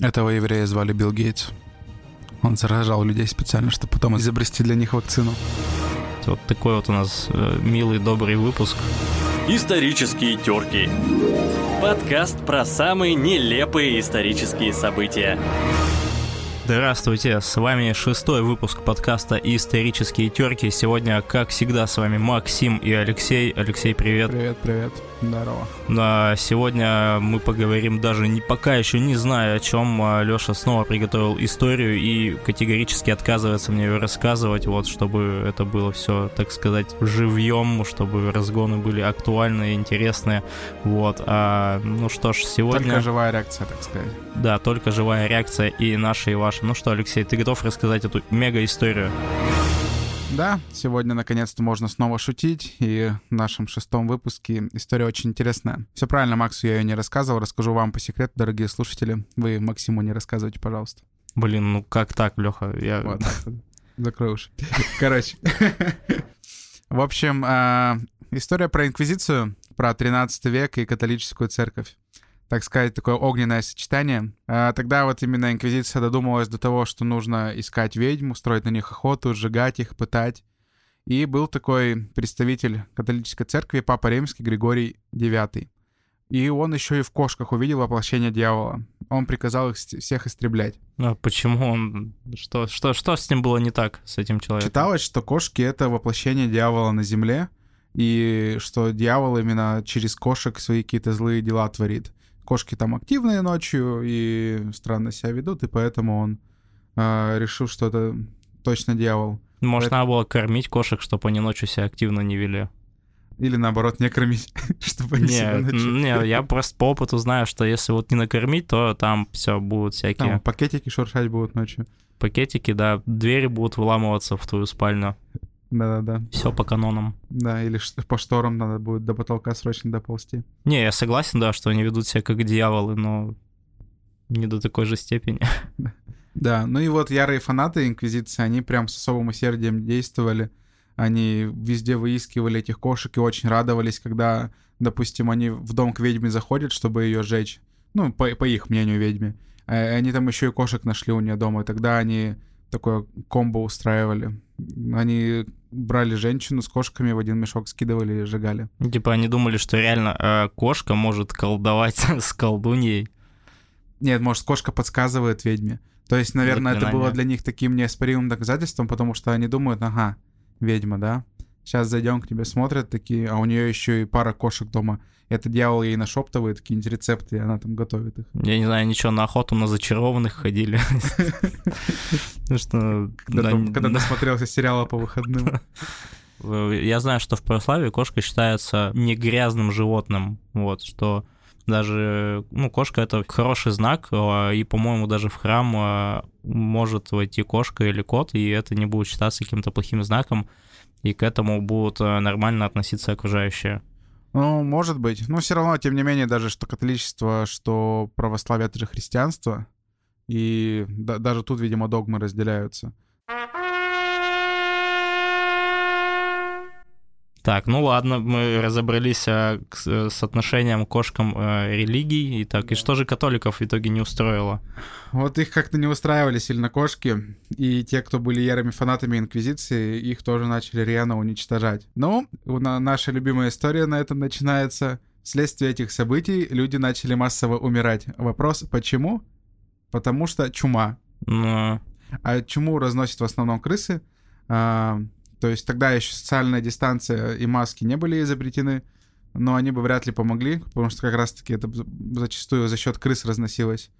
Этого еврея звали Билл Гейтс. Он заражал людей специально, чтобы потом изобрести для них вакцину. Вот такой вот у нас э, милый, добрый выпуск. Исторические терки. Подкаст про самые нелепые исторические события. Здравствуйте, с вами шестой выпуск подкаста «Исторические терки». Сегодня, как всегда, с вами Максим и Алексей. Алексей, привет. Привет, привет. Здорово. Да, сегодня мы поговорим даже не пока еще не зная о чем. А Леша снова приготовил историю и категорически отказывается мне ее рассказывать, вот, чтобы это было все, так сказать, живьем, чтобы разгоны были актуальные, интересные. Вот. А, ну что ж, сегодня... Только живая реакция, так сказать. Да, только живая реакция и наша, и ваша. Ну что, Алексей, ты готов рассказать эту мега-историю? Да, сегодня наконец-то можно снова шутить, и в нашем шестом выпуске история очень интересная. Все правильно, Максу я ее не рассказывал, расскажу вам по секрету, дорогие слушатели. Вы Максиму не рассказывайте, пожалуйста. Блин, ну как так, Леха? Я... Вот так. Закрой уши. Короче. В общем, а, история про Инквизицию, про 13 век и католическую церковь так сказать, такое огненное сочетание. А тогда вот именно Инквизиция додумалась до того, что нужно искать ведьм, устроить на них охоту, сжигать их, пытать. И был такой представитель католической церкви, Папа Римский Григорий IX. И он еще и в кошках увидел воплощение дьявола. Он приказал их всех истреблять. А почему он... Что, что, что с ним было не так, с этим человеком? Читалось, что кошки — это воплощение дьявола на земле, и что дьявол именно через кошек свои какие-то злые дела творит кошки там активные ночью и странно себя ведут, и поэтому он э, решил, что это точно дьявол. Может, это... надо было кормить кошек, чтобы они ночью себя активно не вели. Или наоборот, не кормить, чтобы они не, себя ночью... Не, я просто по опыту знаю, что если вот не накормить, то там все будут всякие... Там пакетики шуршать будут ночью. Пакетики, да, двери будут выламываться в твою спальню. Да-да-да. Все по канонам. Да, или по шторам надо будет до потолка срочно доползти. Не, я согласен, да, что они ведут себя как дьяволы, но не до такой же степени. Да, ну и вот ярые фанаты Инквизиции, они прям с особым усердием действовали. Они везде выискивали этих кошек и очень радовались, когда, допустим, они в дом к ведьме заходят, чтобы ее сжечь. Ну, по, по их мнению, ведьме. А они там еще и кошек нашли у нее дома, и тогда они такое комбо устраивали. Они брали женщину с кошками, в один мешок скидывали и сжигали. Типа они думали, что реально э, кошка может колдовать с колдуньей. Нет, может, кошка подсказывает ведьме. То есть, наверное, Заклинание. это было для них таким неоспоримым доказательством, потому что они думают, ага, ведьма, да? Сейчас зайдем к тебе, смотрят такие, а у нее еще и пара кошек дома. Это дьявол ей нашептывает какие-нибудь рецепты, и она там готовит их. Я не знаю, ничего, на охоту на зачарованных ходили. Когда насмотрелся сериала по выходным. Я знаю, что в православии кошка считается не грязным животным, вот, что даже, ну, кошка это хороший знак, а, и, по-моему, даже в храм а, может войти кошка или кот, и это не будет считаться каким-то плохим знаком, и к этому будут а, нормально относиться окружающие. Ну, может быть. Но все равно, тем не менее, даже что католичество, что православие — это же христианство. И да, даже тут, видимо, догмы разделяются. Так, ну ладно, мы разобрались а, с отношением к кошкам э, религий. И так, и что же католиков в итоге не устроило? Вот их как-то не устраивали сильно кошки, и те, кто были ярыми фанатами Инквизиции, их тоже начали рьяно уничтожать. Ну, наша любимая история на этом начинается. Вследствие этих событий люди начали массово умирать. Вопрос, почему? Потому что чума. Но... А чуму разносят в основном крысы. А, то есть тогда еще социальная дистанция и маски не были изобретены, но они бы вряд ли помогли, потому что как раз-таки это зачастую за счет крыс разносилось.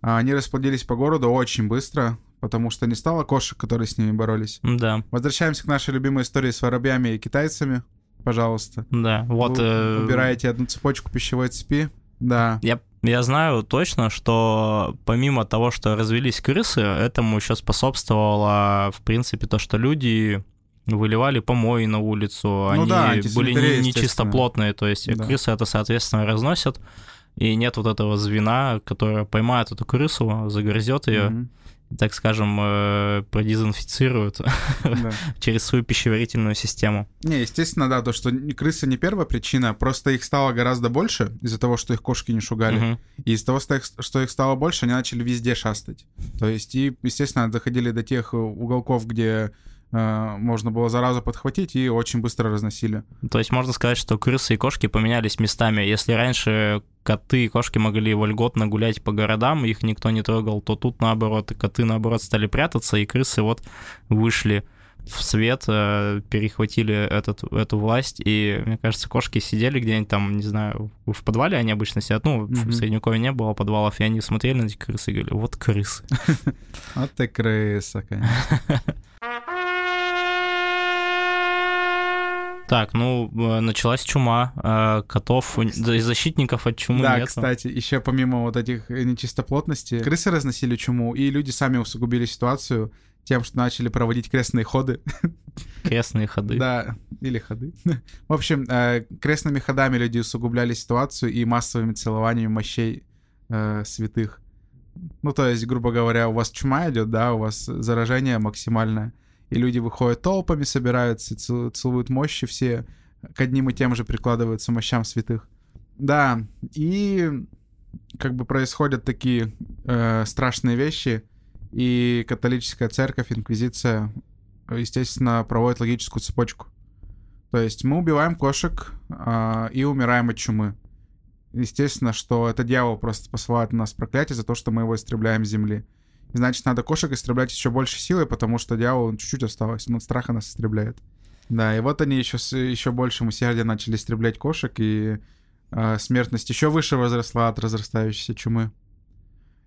А они расплодились по городу очень быстро, потому что не стало кошек, которые с ними боролись. Да. Возвращаемся к нашей любимой истории с воробьями и китайцами. Пожалуйста. Да, вот... Вы э... убираете одну цепочку пищевой цепи. Да. Я я знаю точно, что помимо того, что развелись крысы, этому еще способствовало, в принципе, то, что люди выливали помои на улицу, ну они да, были не, не то есть да. крысы это, соответственно, разносят, и нет вот этого звена, которое поймает эту крысу, загрызет ее, Мгм. так скажем, э, продезинфицирует Да. через свою пищеварительную систему. Не, естественно, да, то, что крысы не первая причина, просто их стало гораздо больше из-за того, что их кошки не шугали. Мгм. И из-за того, что их, стало больше, они начали везде шастать. То есть, и, естественно, доходили до тех э, уголков, где можно было заразу подхватить, и очень быстро разносили. То есть можно сказать, что крысы и кошки поменялись местами. Если раньше коты и кошки могли вольготно гулять по городам, их никто не трогал, то тут наоборот, коты наоборот стали прятаться, и крысы вот вышли в свет, э, перехватили этот, эту власть, и, мне кажется, кошки сидели где-нибудь там, не знаю, в подвале они обычно сидят, ну, Мгм. в Средневековье не было подвалов, и они смотрели на эти крысы и говорили, вот крысы. Вот ты крыса, конечно. Так, ну, э, началась чума, э, котов, да и защитников от чумы да, нету. кстати, еще помимо вот этих э, нечистоплотностей, крысы разносили чуму, и люди сами усугубили ситуацию тем, что начали проводить крестные ходы. Крестные ходы. Да, или ходы. В общем, крестными ходами люди усугубляли ситуацию и массовыми целованиями мощей э, святых. Ну, то есть, грубо говоря, у вас чума идет, да, у вас заражение максимальное, и люди выходят толпами, собираются, цел- целуют мощи все, к одним и тем же прикладываются мощам святых. Да, и как бы происходят такие э, страшные вещи, и католическая церковь, инквизиция, естественно, проводит логическую цепочку. То есть мы убиваем кошек а, и умираем от чумы. Естественно, что это дьявол просто посылает на нас проклятие за то, что мы его истребляем с земли. Значит, надо кошек истреблять еще больше силы, потому что дьявол чуть-чуть осталось, он от страха нас истребляет. Да, и вот они еще, с еще большим усердием начали истреблять кошек, и а, смертность еще выше возросла от разрастающейся чумы.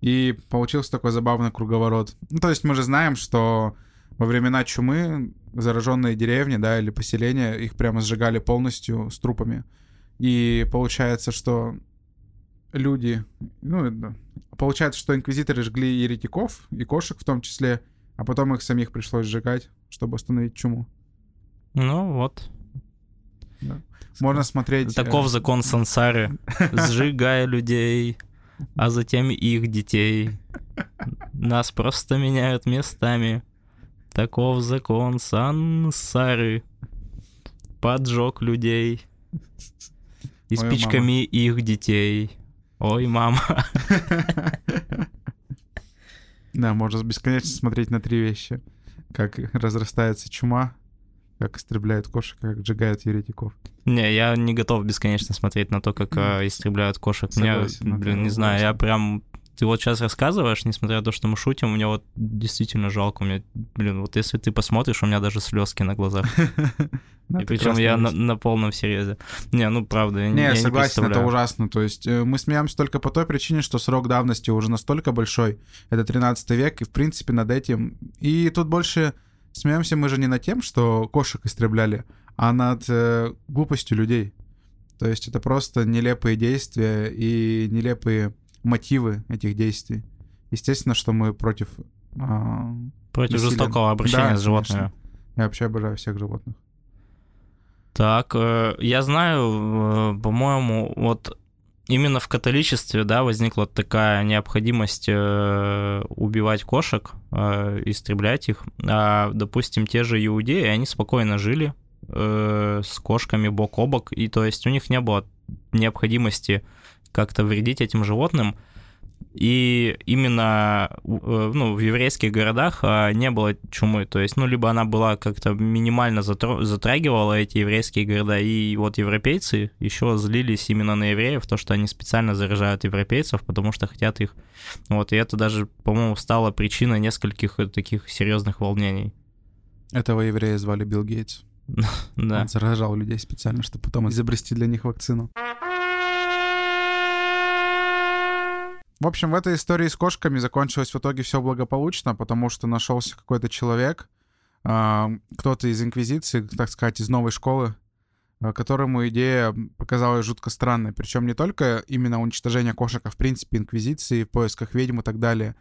И получился такой забавный круговорот. Ну, то есть мы же знаем, что во времена чумы зараженные деревни, да, или поселения, их прямо сжигали полностью с трупами. И получается, что люди, ну, да, получается, что инквизиторы жгли еретиков и кошек в том числе, а потом их самих пришлось сжигать, чтобы остановить чуму. Ну вот. Можно смотреть... э, Таков закон сансары. Сжигая людей, а затем их детей. Нас просто меняют местами. Таков закон сансары. Поджег людей. И Ой, спичками их детей. Ой, мама. Да, можно бесконечно смотреть на три вещи. Как разрастается чума, как истребляют кошек, как сжигают еретиков. Не, я не готов бесконечно смотреть на то, как э, истребляют кошек. Мне, Согласен, это блин, не знаю, я прям... Ты вот сейчас рассказываешь, несмотря на то, что мы шутим, мне вот действительно жалко. У меня, блин, вот если ты посмотришь, у меня даже слезки на глазах. Ну, И причем я на, полном серьезе. Не, ну правда, я, Не, согласен, это ужасно. То есть э, мы смеемся только по той причине, что срок давности уже настолько большой. Это 13 век, и в принципе над этим... И тут больше смеемся мы же не над тем, что кошек истребляли, а над э, глупостью людей. То есть это просто нелепые действия и нелепые мотивы этих действий. Естественно, что мы против... а, Против насилия. жестокого обращения Да, с животными. конечно. Я вообще обожаю всех животных. Так, э, я знаю, э, по-моему, вот именно в католичестве, да, возникла такая необходимость э, убивать кошек, э, истреблять их. А, допустим, те же иудеи, они спокойно жили э, с кошками бок о бок, и то есть у них не было необходимости как-то вредить этим животным. И именно э, ну, в еврейских городах а, не было чумы. То есть, ну, либо она была как-то минимально затрагивала эти еврейские города, и вот европейцы еще злились именно на евреев, то, что они специально заражают европейцев, потому что хотят их. Вот, и это даже, по-моему, стало причиной нескольких э, таких серьезных волнений. Этого еврея звали Билл Гейтс. Да. Он заражал людей специально, чтобы потом изобрести для них вакцину. В общем, в этой истории с кошками закончилось в итоге все благополучно, потому что нашелся какой-то человек, кто-то из инквизиции, так сказать, из новой школы, а, которому идея показалась жутко странной. Причем не только именно уничтожение кошек, а в принципе инквизиции в поисках ведьм и так далее.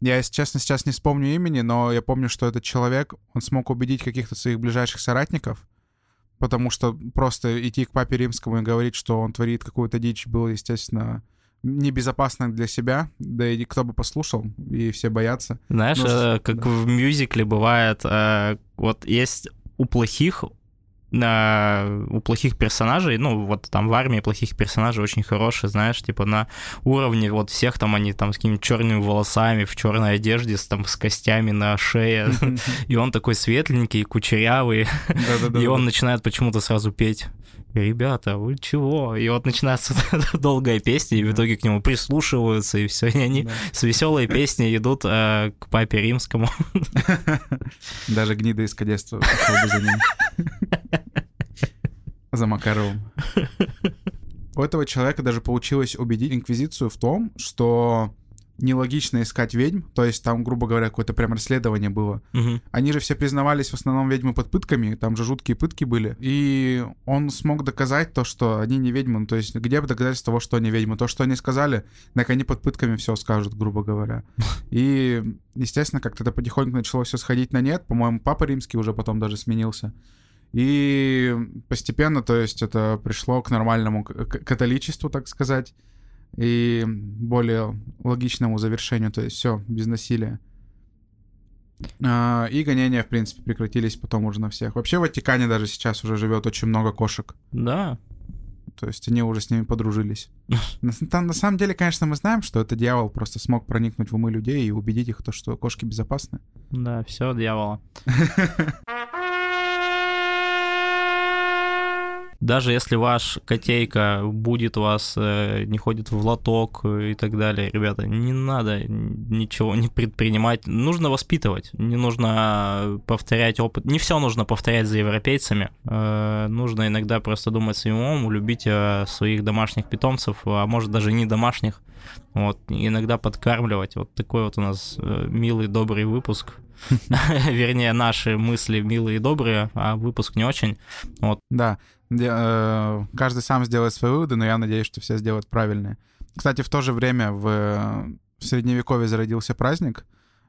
Я, если честно, сейчас не вспомню имени, но я помню, что этот человек, он смог убедить каких-то своих ближайших соратников, потому что просто идти к папе римскому и говорить, что он творит какую-то дичь, было, естественно, небезопасно для себя, да и кто бы послушал, и все боятся. Знаешь, Ну, э, как да. в мюзикле бывает, э, вот есть у плохих на- у плохих персонажей, ну, вот там в армии плохих персонажей очень хорошие, знаешь, типа на уровне вот всех там они там с какими-то черными волосами, в черной одежде, с, там с костями на шее, и он такой светленький, кучерявый, и он начинает почему-то сразу петь. Ребята, вы чего? И вот начинается долгая песня, и в итоге к нему прислушиваются, и все, и они Да. с веселой песней идут э, к папе римскому. Даже гнида из кадетства пошел бы за ним. За Макаровым. У этого человека даже получилось убедить Инквизицию в том, что нелогично искать ведьм, то есть там, грубо говоря, какое-то прям расследование было. Мгм. Они же все признавались в основном ведьмы под пытками, там же жуткие пытки были. И он смог доказать то, что они не ведьмы. Ну, То есть где бы доказательство того, что они ведьмы? То, что они сказали, так они под пытками все скажут, грубо говоря. И, естественно, как-то это потихоньку начало все сходить на нет. По-моему, Папа Римский уже потом даже сменился. И постепенно, то есть это пришло к нормальному католичеству, так сказать, и более логичному завершению, то есть все, без насилия. А, И гонения, в принципе, прекратились потом уже на всех. Вообще в Ватикане даже сейчас уже живет очень много кошек. Да. То есть они уже с ними подружились. Там, на самом деле, конечно, мы знаем, что это дьявол просто смог проникнуть в умы людей и убедить их, то, что кошки безопасны. Да, все, дьявола. Даже если ваш котейка будет вас, э, не ходит в лоток э, и так далее, ребята, не надо ничего не предпринимать. Нужно воспитывать, не нужно повторять опыт. Не все нужно повторять за европейцами. Э, Нужно иногда просто думать своим умом, любить своих домашних питомцев, а может даже не домашних. Вот, иногда подкармливать. Вот такой вот у нас э, милый, добрый выпуск. Вернее, наши мысли милые и добрые, а выпуск не очень. Да, де- э, каждый сам сделает свои выводы, но я надеюсь, что все сделают правильные. Кстати, в то же время в, в Средневековье зародился праздник.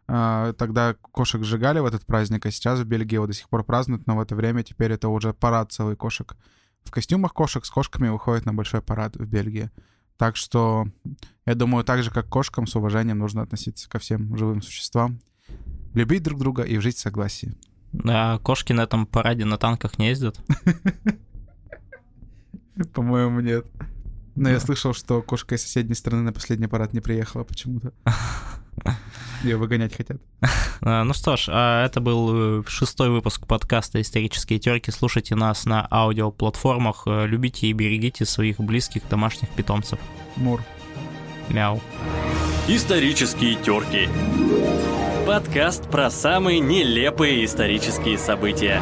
Э, Тогда кошек сжигали в этот праздник, а сейчас в Бельгии его до сих пор празднуют, но в это время теперь это уже парад целый кошек. В костюмах кошек с кошками выходит на большой парад в Бельгии. Так что, я думаю, так же, как кошкам, с уважением нужно относиться ко всем живым существам, любить друг друга и жить в согласии. А кошки на этом параде на танках не ездят. По-моему, нет. Но я слышал, что кошка из соседней страны на последний парад не приехала почему-то. Ее выгонять хотят. А, Ну что ж, а это был э, шестой выпуск подкаста «Исторические терки». Слушайте нас на аудиоплатформах. Э, Любите и берегите своих близких домашних питомцев. Мур. Мяу. Исторические терки. Подкаст про самые нелепые исторические события.